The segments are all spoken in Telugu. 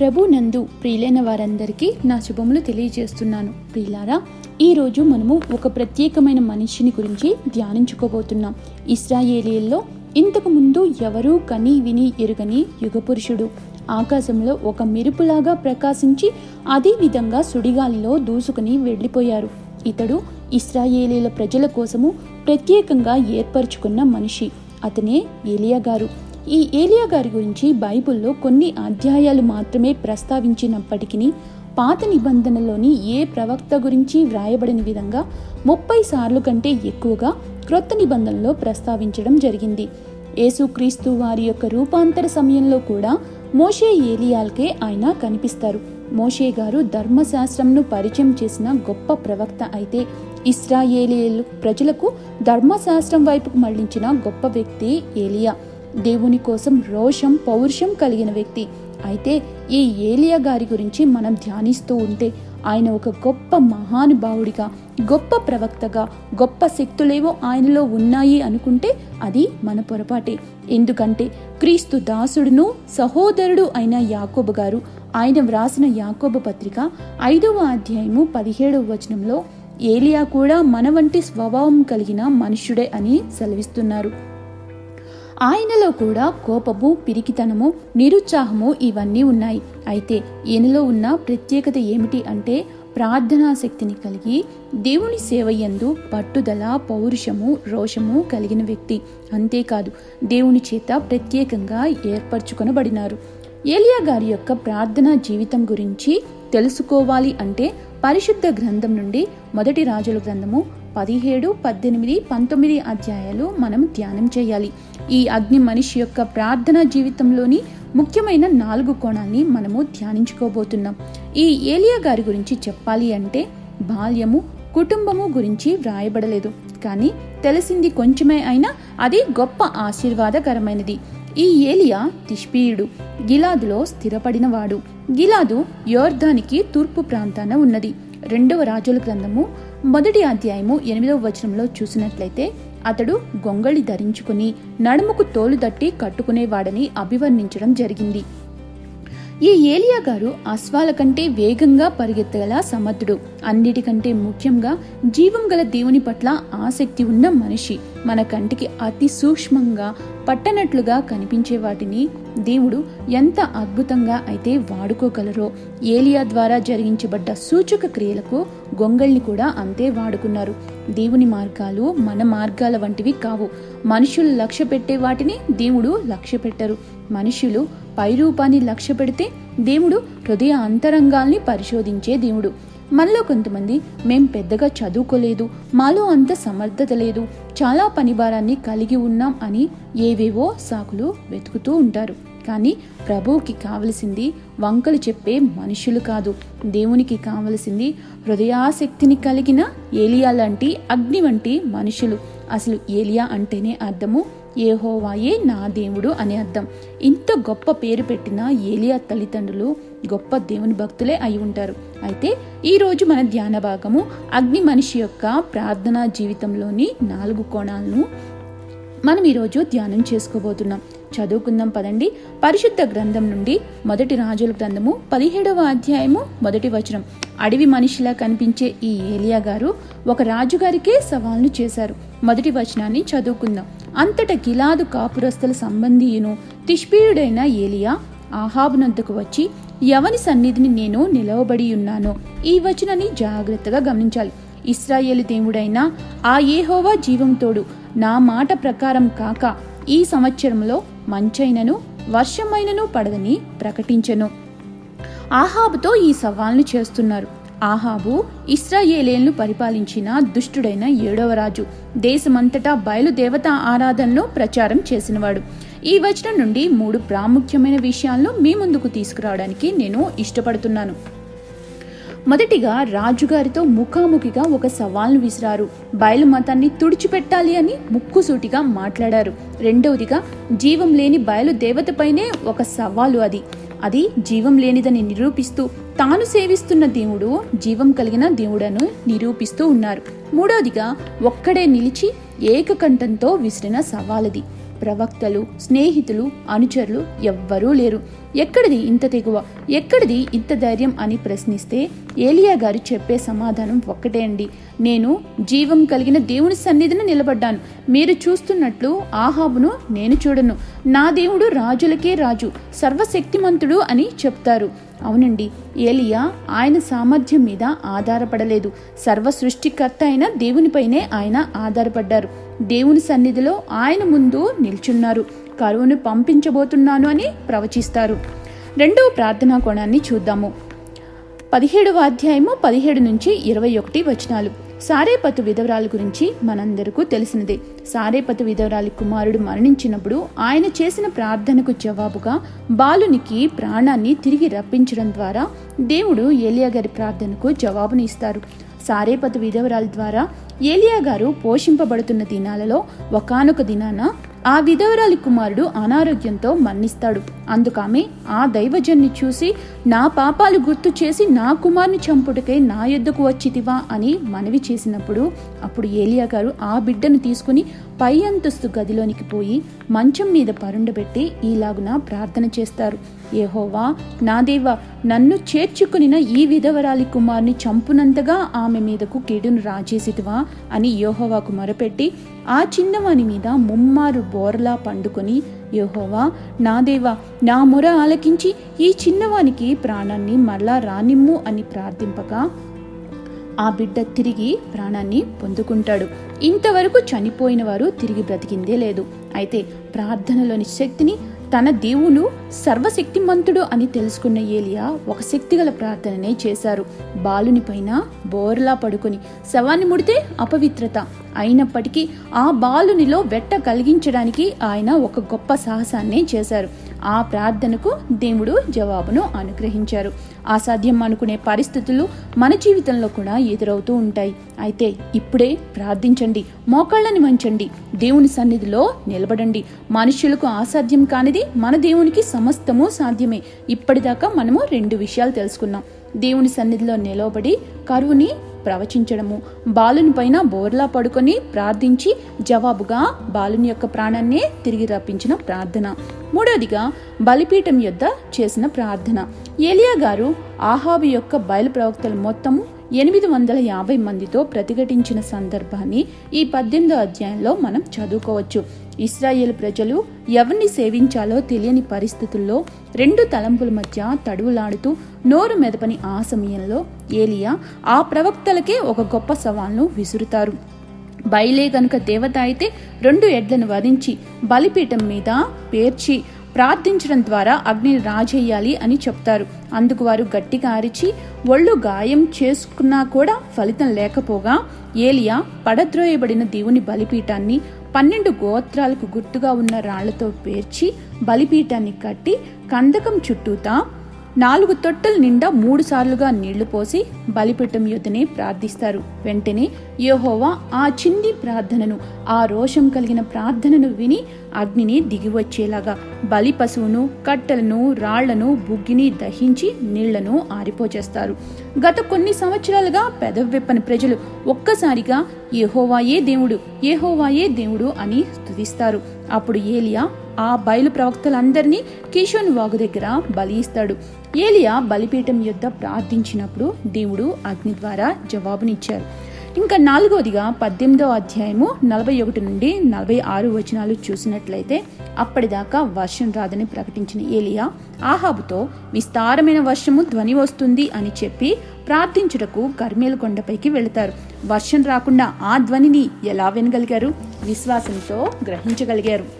ప్రభు నందు ప్రియులైన వారందరికీ నా శుభములు తెలియజేస్తున్నాను. ప్రియులారా ఈరోజు మనము ఒక ప్రత్యేకమైన మనిషిని గురించి ధ్యానించుకోబోతున్నాం. ఇస్రాయేలీల్లో ఇంతకు ముందు ఎవరూ కని విని ఎరుగని యుగపురుషుడు. ఆకాశంలో ఒక మెరుపులాగా ప్రకాశించి అదే విధంగా సుడిగాలిలో దూసుకుని వెళ్ళిపోయారు. ఇతడు ఇస్రాయేలీల ప్రజల కోసము ప్రత్యేకంగా ఏర్పరచుకున్న మనిషి. అతనే ఏలియా గారు. ఈ ఏలియా గారి గురించి బైబిల్లో కొన్ని అధ్యాయాలు మాత్రమే ప్రస్తావించినప్పటికీ పాత నిబంధనలోని ఏ ప్రవక్త గురించి వ్రాయబడిన విధంగా ముప్పై సార్లు కంటే ఎక్కువగా క్రొత్త నిబంధనలో ప్రస్తావించడం జరిగింది. యేసుక్రీస్తు వారి యొక్క రూపాంతర సమయంలో కూడా మోషే ఏలియాల్కే ఆయన కనిపిస్తారు. మోషే గారు ధర్మశాస్త్రంను పరిచయం చేసిన గొప్ప ప్రవక్త అయితే ఇస్రాయేలీలు ప్రజలకు ధర్మశాస్త్రం వైపుకు మళ్ళించిన గొప్ప వ్యక్తి ఏలియా. దేవుని కోసం రోషం పౌరుషం కలిగిన వ్యక్తి. అయితే ఈ ఏలియా గారి గురించి మనం ధ్యానిస్తూ ఉంటే ఆయన ఒక గొప్ప మహానుభావుడిగా గొప్ప ప్రవక్తగా గొప్ప శక్తులేవో ఆయనలో ఉన్నాయి అనుకుంటే అది మన పొరపాటే. ఎందుకంటే క్రీస్తు దాసుడును సహోదరుడు అయిన యాకోబు గారు ఆయన వ్రాసిన యాకోబు పత్రిక ఐదవ అధ్యాయము పదిహేడవ వచనంలో ఏలియా కూడా మన వంటి స్వభావం కలిగిన మనుష్యుడే అని సెలవిస్తున్నారు. ఆయనలో కూడా కోపము పిరికితనము నిరుత్సాహము ఇవన్నీ ఉన్నాయి. అయితే ఈయనలో ఉన్న ప్రత్యేకత ఏమిటి అంటే ప్రార్థనా శక్తిని కలిగి దేవుని సేవయందు పట్టుదల పౌరుషము రోషము కలిగిన వ్యక్తి. అంతేకాదు దేవుని చేత ప్రత్యేకంగా ఏర్పరచుకొనబడినారు. ఏలియా గారి యొక్క ప్రార్థనా జీవితం గురించి తెలుసుకోవాలి అంటే పరిశుద్ధ గ్రంథం నుండి మొదటి రాజుల గ్రంథము పదిహేడు పద్దెనిమిది పంతొమ్మిది అధ్యాయాలు మనం ధ్యానం చేయాలి. ఈ అగ్ని మనిషి యొక్క ప్రార్థన జీవితంలోని ముఖ్యమైన నాలుగు కోణాల్ని మనము ధ్యానించుకోబోతున్నాం. ఈ ఏలియా గారి గురించి చెప్పాలి అంటే బాల్యము కుటుంబము గురించి వ్రాయబడలేదు. కానీ తెలిసింది కొంచెమే అయినా అది గొప్ప ఆశీర్వాదకరమైనది. ఈ ఏలియా తిష్పీయుడు గిలాదులో స్థిరపడినవాడు. గిలాదు యోర్ధానికి తూర్పు ప్రాంతాన ఉన్నది. రెండవ రాజుల గ్రంథము మొదటి అధ్యాయము ఎనిమిదవ వచనంలో చూసినట్లయితే అతడు గొంగళి ధరించుకుని నడుముకు తోలు దట్టి కట్టుకునేవాడని అభివర్ణించడం జరిగింది. ఈ ఏలియా గారు అశ్వాల కంటే వేగంగా పరిగెత్తగల సమర్థుడు. అన్నిటికంటే ముఖ్యంగా జీవం గల దేవుని పట్ల ఆసక్తి ఉన్న మనిషి. మన కంటికి అతి సూక్ష్మంగా పట్టనట్లుగా కనిపించే వాటిని దేవుడు ఎంత అద్భుతంగా అయితే వాడుకోగలరో. ఏలియా ద్వారా జరిగించబడ్డ సూచక క్రియలకు గొంగల్ని కూడా అంతే వాడుకున్నారు. దేవుని మార్గాలు మన మార్గాల వంటివి కావు. మనుషులు లక్ష్య పెట్టే వాటిని దేవుడు లక్ష్య పెట్టరు. మనుషులు పైరూపాన్ని లక్ష్య పెడితే దేవుడు హృదయ అంతరంగాల్ని పరిశోధించే దేవుడు. మనలో కొంతమంది మేం పెద్దగా చదువుకోలేదు మాలో అంత సమర్థత లేదు చాలా పనిభారాన్ని కలిగి ఉన్నాం అని ఏవేవో సాకులు వెతుకుతూ ఉంటారు. కానీ ప్రభువుకి కావలసింది వంకలు చెప్పే మనుషులు కాదు. దేవునికి కావలసింది హృదయాసక్తిని కలిగిన ఏలియా లాంటి అగ్ని వంటి మనుషులు. అసలు ఏలియా అంటేనే అర్థము ఏహోవాయే నా దేవుడు అనే అర్థం. ఇంత గొప్ప పేరు పెట్టిన ఏలియా తల్లిదండ్రులు గొప్ప దేవుని భక్తులే అయి ఉంటారు. అయితే ఈరోజు మన ధ్యాన భాగము అగ్ని మనిషి యొక్క ప్రార్థనా జీవితంలోని నాలుగు కోణాలను మనం ఈరోజు ధ్యానం చేసుకోబోతున్నాం. చదువుకుందాం పదండి. పరిశుద్ధ గ్రంథం నుండి మొదటి రాజుల గ్రంథము పదిహేడవ అధ్యాయము మొదటి వచనం. అడవి మనిషిలా కనిపించే ఈ ఏలియా గారు ఒక రాజుగారికే సవాల్ను చేశారు. మొదటి వచనాన్ని చదువుకుందాం. అంతట గిలాదు కాపురస్తుల సంబంధీయును తిష్పీయుడైన ఏలియా ఆహాబునంతకు వచ్చి ఎవని సన్నిధిని నేను నిలవబడి ఉన్నానో. ఈ వచనాన్ని జాగ్రత్తగా గమనించాలి. ఇస్రాయేలు దేవుడైన ఆ ఏహోవా జీవంతోడు నా మాట ప్రకారం కాక ఈ సంవత్సరంలో మంచైనను వర్షమైనను పడదని ప్రకటించెను. ఆహాబుతో ఈ సవాల్ను చేస్తున్నారు. ఆహాబు ఇస్రాయేలేలను పరిపాలించిన దుష్టుడైన ఏడవ రాజు. దేశమంతటా బయలుదేవత ఆరాధనను ప్రచారం చేసినవాడు. ఈ వచనం నుండి మూడు ప్రాముఖ్యమైన విషయాలను మీ ముందుకు తీసుకురావడానికి నేను ఇష్టపడుతున్నాను. మొదటిగా రాజుగారితో ముఖాముఖిగా ఒక సవాల్ను విసిరారు. బయలు మతాన్ని తుడిచిపెట్టాలి అని ముక్కుసూటిగా మాట్లాడారు. రెండవదిగా జీవం లేని బయలు దేవతపైనే ఒక సవాలు అది. అది జీవం లేనిదని నిరూపిస్తూ తాను సేవిస్తున్న దేవుడు జీవం కలిగిన దేవుడను నిరూపిస్తూ ఉన్నారు. మూడవదిగా ఒక్కడే నిలిచి ఏకకంఠంతో విసిరిన సవాలది. ప్రవక్తలు స్నేహితులు అనుచరులు ఎవ్వరూ లేరు. ఎక్కడిది ఇంత తెగువ? ఎక్కడిది ఇంత ధైర్యం అని ప్రశ్నిస్తే ఏలియా గారు చెప్పే సమాధానం ఒక్కటే అండి. నేను జీవం కలిగిన దేవుని సన్నిధిని నిలబడ్డాను. మీరు చూస్తున్నట్లు ఆహాబును నేను చూడను. నా దేవుడు రాజులకే రాజు సర్వశక్తిమంతుడు అని చెప్తారు. అవునండి ఏలియా ఆయన సామర్థ్యం మీద ఆధారపడలేదు. సర్వ సృష్టికర్త అయిన దేవునిపైనే ఆయన ఆధారపడ్డారు. దేవుని సన్నిధిలో ఆయన ముందు నిల్చున్నారు. కరువును పంపించబోతున్నాను అని ప్రవచిస్తారు. రెండవ ప్రార్థనా కోణాన్ని చూద్దాము. పదిహేడవ అధ్యాయము పదిహేడు నుంచి ఇరవై ఒకటి వచనాలు. సారేపతు విధవరాల గురించి మనందరికీ తెలిసినదే. సారేపతు విధవరాలి కుమారుడు మరణించినప్పుడు ఆయన చేసిన ప్రార్థనకు జవాబుగా బాలునికి ప్రాణాన్ని తిరిగి రప్పించడం ద్వారా దేవుడు ఏలియా గారి ప్రార్థనకు జవాబుని ఇస్తారు. సారేపతు విధవరాల ద్వారా ఏలియా గారు పోషింపబడుతున్న దినాలలో ఒకానొక దినాన ఆ విధవరాలి కుమారుడు అనారోగ్యంతో మరణిస్తాడు. అందుకామె ఆ దైవజన్ని చూసి నా పాపాలు గుర్తు చేసి నా కుమార్ని చంపుటకై నా యొద్దకు వచ్చితివా అని మనవి చేసినప్పుడు అప్పుడు ఏలియా గారు ఆ బిడ్డను తీసుకుని పై అంతస్తు గదిలోనికి పోయి మంచం మీద పరుండబెట్టి ఈలాగున ప్రార్థన చేస్తారు. ఏహోవా నా దేవ నన్ను చేర్చుకునిన ఈ విధవరాలి కుమార్ని చంపునంతగా ఆమె మీదకు కీడును రాజేసితివా అని యోహోవాకు మొరపెట్టి ఆ చిన్నవాని మీద ముమ్మారు బోర్లా పండుకొని యోహోవా నా దేవా నా మొర ఆలకించి ఈ చిన్నవానికి ప్రాణాన్ని మరలా రానిమ్ము అని ప్రార్థింపగా ఆ బిడ్డ తిరిగి ప్రాణాన్ని పొందుకుంటాడు. ఇంతవరకు చనిపోయిన వారు తిరిగి బ్రతికిందే లేదు. అయితే ప్రార్థనలోని శక్తిని తన దేవుడు సర్వశక్తిమంతుడు అని తెలుసుకున్న ఏలియా ఒక శక్తిగల ప్రార్థననే చేశారు. బాలుని పైన బోర్లా పడుకొని శవాన్ని ముడితే అపవిత్రత. అయినప్పటికీ ఆ బాలునిలో వెట్ట కలిగించడానికి ఆయన ఒక గొప్ప సాహసాన్నే చేశారు. ఆ ప్రార్థనకు దేవుడు జవాబును అనుగ్రహించారు. అసాధ్యం అనుకునే పరిస్థితులు మన జీవితంలో కూడా ఎదురవుతూ ఉంటాయి. అయితే ఇప్పుడే ప్రార్థించండి మోకాళ్ళని వంచండి దేవుని సన్నిధిలో నిలబడండి. మనుషులకు అసాధ్యం కానిది మన దేవునికి సమస్తము సాధ్యమే. ఇప్పటిదాకా మనము రెండు విషయాలు తెలుసుకున్నాం. దేవుని సన్నిధిలో నిలబడి కరువుని ప్రవచించడము. బాలుని పైన బోర్లా పడుకొని ప్రార్థించి జవాబుగా బాలుని యొక్క ప్రాణాన్నే తిరిగి రప్పించిన ప్రార్థన. మూడవదిగా బలిపీఠం యొద్ద చేసిన ప్రార్థన. ఏలియా గారు ఆహాబు యొక్క బయలు ప్రవక్తలు మొత్తము ఎనిమిది వందల యాభై మందితో ప్రతిఘటించిన సందర్భాన్ని ఈ పద్దెనిమిదో అధ్యాయంలో మనం చదువుకోవచ్చు. ఇస్రాయేల్ ప్రజలు ఎవరిని సేవించాలో తెలియని పరిస్థితుల్లో రెండు తలంపుల మధ్య తడువులాడుతూ నోరు మెదపని ఆ సమయంలో ఏలియా ఆ ప్రవక్తలకే ఒక గొప్ప సవాల్ను విసురుతారు. బయలే గనుక దేవత అయితే రెండు ఎడ్లను వధించి బలిపీఠం మీద పేర్చి ప్రార్థించడం ద్వారా అగ్నిని రాజేయాలి అని చెప్తారు. అందుకు వారు గట్టిగా అరిచి ఒళ్ళు గాయం చేసుకున్నా కూడా ఫలితం లేకపోగా ఏలియా పడద్రోయబడిన దేవుని బలిపీఠాన్ని పన్నెండు గోత్రాలకు గుర్తుగా ఉన్న రాళ్ళతో పేర్చి బలిపీఠాన్ని కట్టి కందకం చుట్టూతా నాలుగు తొట్టల నిండా మూడు సార్లుగా నీళ్ళు పోసి బలిపీఠం యొద్దనే ప్రార్థిస్తారు. వెంటనే యహోవా ఆ చిన్ని ప్రార్థనను ఆ రోషం కలిగిన ప్రార్థనను విని అగ్నిని దిగివచ్చేలాగా బలి పశువును కట్టెలను రాళ్ళను బుగ్గిని దహించి నీళ్ళను ఆరిపోచేస్తారు. గత కొన్ని సంవత్సరాలుగా పెదవిప్పని ప్రజలు ఒక్కసారిగా ఏహోవాయే దేవుడు ఏహోవాయే దేవుడు అని స్తుతిస్తారు. అప్పుడు ఏలియా ఆ బయలు ప్రవక్తలందరినీ కిషోన్ వాగు దగ్గర బలి ఇస్తాడు ఏలియా బలిపీఠం యొద్ద ప్రార్థించినప్పుడు దేవుడు అగ్ని ద్వారా జవాబునిచ్చారు. ఇంకా నాలుగవదిగా పద్దెనిమిదో అధ్యాయము నలభై ఒకటి నుండి నలభై ఆరు వచనాలు చూసినట్లయితే అప్పటిదాకా వర్షం రాదని ప్రకటించిన ఏలియా ఆహాబుతో విస్తారమైన వర్షము ధ్వని వస్తుంది అని చెప్పి ప్రార్థించుటకు కర్మేలు కొండపైకి వెళతారు. వర్షం రాకుండా ఆ ధ్వనిని ఎలా వినగలిగారు? విశ్వాసంతో గ్రహించగలిగారు.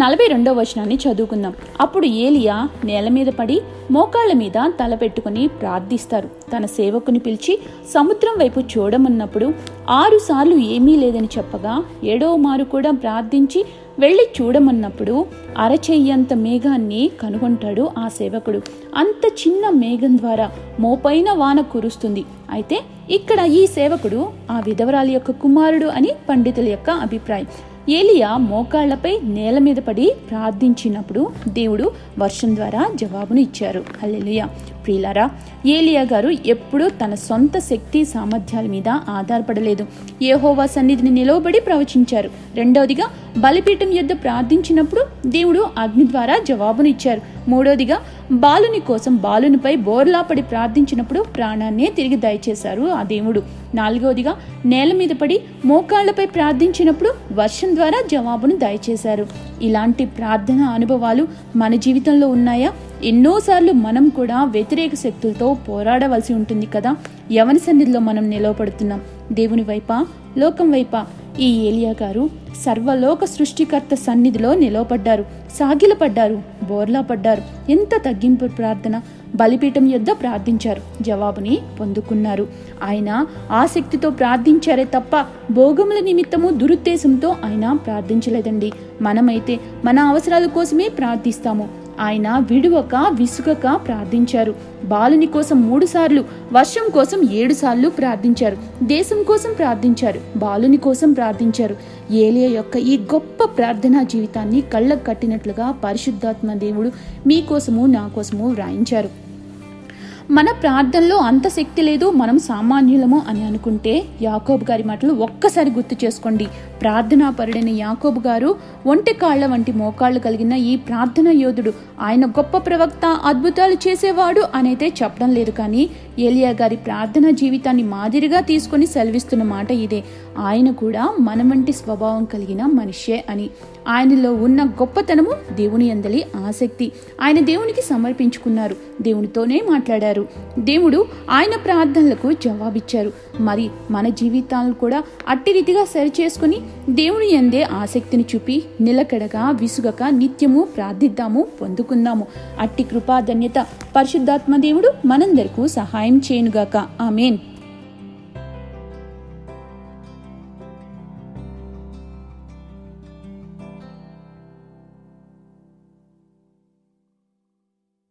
నలభై రెండో వచనాన్ని చదువుకుందాం. అప్పుడు ఏలియా నేల మీద పడి మోకాళ్ళ మీద తల పెట్టుకుని ప్రార్థిస్తారు. తన సేవకుని పిలిచి సముద్రం వైపు చూడమన్నప్పుడు ఆరు సార్లు ఏమీ లేదని చెప్పగా ఏడవ మారు కూడా ప్రార్థించి వెళ్ళి చూడమన్నప్పుడు అరచెయ్యంత మేఘాన్ని కనుగొంటాడు ఆ సేవకుడు. అంత చిన్న మేఘం ద్వారా మోపైన వాన కురుస్తుంది. అయితే ఇక్కడ ఈ సేవకుడు ఆ విధవరాలి యొక్క కుమారుడు అని పండితుల యొక్క అభిప్రాయం. ఏలియా మోకాళ్ళపై నేల మీద పడి ప్రార్థించినప్పుడు దేవుడు వర్షం ద్వారా జవాబును ఇచ్చారు. హల్లెలూయా. ప్రియులారా ఏలియా గారు ఎప్పుడూ తన సొంత శక్తి సామర్థ్యాల మీద ఆధారపడలేదు. ఏహోవా సన్నిధిని నిలవబడి ప్రవచించారు. రెండవదిగా బలిపీఠం యొద్ద ప్రార్థించినప్పుడు దేవుడు అగ్ని ద్వారా జవాబునిచ్చారు మూడవదిగా బాలుని కోసం బాలునిపై బోర్లాపడి ప్రార్థించినప్పుడు ప్రాణాన్నే తిరిగి దయచేశారు ఆ దేవుడు. నాలుగవదిగా నేల మీద పడి మోకాళ్ళపై ప్రార్థించినప్పుడు వర్షం ద్వారా జవాబును దయచేశారు. ఇలాంటి ప్రార్థన అనుభవాలు మన జీవితంలో ఉన్నాయా? ఎన్నోసార్లు మనం కూడా వ్యతిరేక శక్తులతో పోరాడవలసి ఉంటుంది కదా? ఎవరి సన్నిధిలో మనం నిలవపడుతున్నాం దేవుని వైపా లోకం వైపా ఈ ఏలియా గారు సర్వలోక సృష్టికర్త సన్నిధిలో నిలవపడ్డారు సాగిలపడ్డారు బోర్లా పడ్డారు. ఎంత తగ్గింపు ప్రార్థన బలిపీఠం యొద్ద ప్రార్థించారు జవాబుని పొందుకున్నారు. ఆయన ఆసక్తితో ప్రార్థించారే తప్ప భోగముల నిమిత్తము దురుద్దేశంతో ఆయన ప్రార్థించలేదండి. మనమైతే మన అవసరాల కోసమే ప్రార్థిస్తాము. ఆయన విడువక విసుగక ప్రార్థించారు. బాలుని కోసం మూడు సార్లు వర్షం కోసం ఏడు సార్లు ప్రార్థించారు. దేశం కోసం ప్రార్థించారు. బాలుని కోసం ప్రార్థించారు. ఏలియా యొక్క ఈ గొప్ప ప్రార్థనా జీవితాన్ని కళ్ళకు కట్టినట్లుగా పరిశుద్ధాత్మ దేవుడు మీకోసము నా కోసము వ్రాయించారు. మన ప్రార్థనలో అంత శక్తి లేదు మనం సామాన్యులము అని అనుకుంటే యాకోబు గారి మాటలు ఒక్కసారి గుర్తు చేసుకోండి. ప్రార్థనా పరుడైన యాకోబు గారు ఒంటి కాళ్ళ వంటి మోకాళ్ళు కలిగిన ఈ ప్రార్థన యోధుడు ఆయన గొప్ప ప్రవక్త అద్భుతాలు చేసేవాడు అనైతే చెప్పడం లేదు కానీ ఏలియా గారి ప్రార్థనా జీవితాన్ని మాదిరిగా తీసుకొని సెలవిస్తున్న మాట ఇదే. ఆయన కూడా మన వంటి స్వభావం కలిగిన మనిషే అని. ఆయనలో ఉన్న గొప్పతనము దేవుని అందలి ఆసక్తి. ఆయన దేవునికి సమర్పించుకున్నారు. దేవునితోనే మాట్లాడారు. దేవుడు ఆయన ప్రార్థనలకు జవాబిచ్చారు. మరి మన జీవితాలను కూడా అట్టి రీతిగా సరిచేసుకుని దేవుని ఎందే ఆసక్తిని చూపి నిలకడగా విసుగక నిత్యము ప్రార్థిద్దాము పొందుకుందాము. అట్టి కృపాధన్యత పరిశుద్ధాత్మ దేవుడు మనందరకు సహాయం చేయనుగాక. ఆమెన్.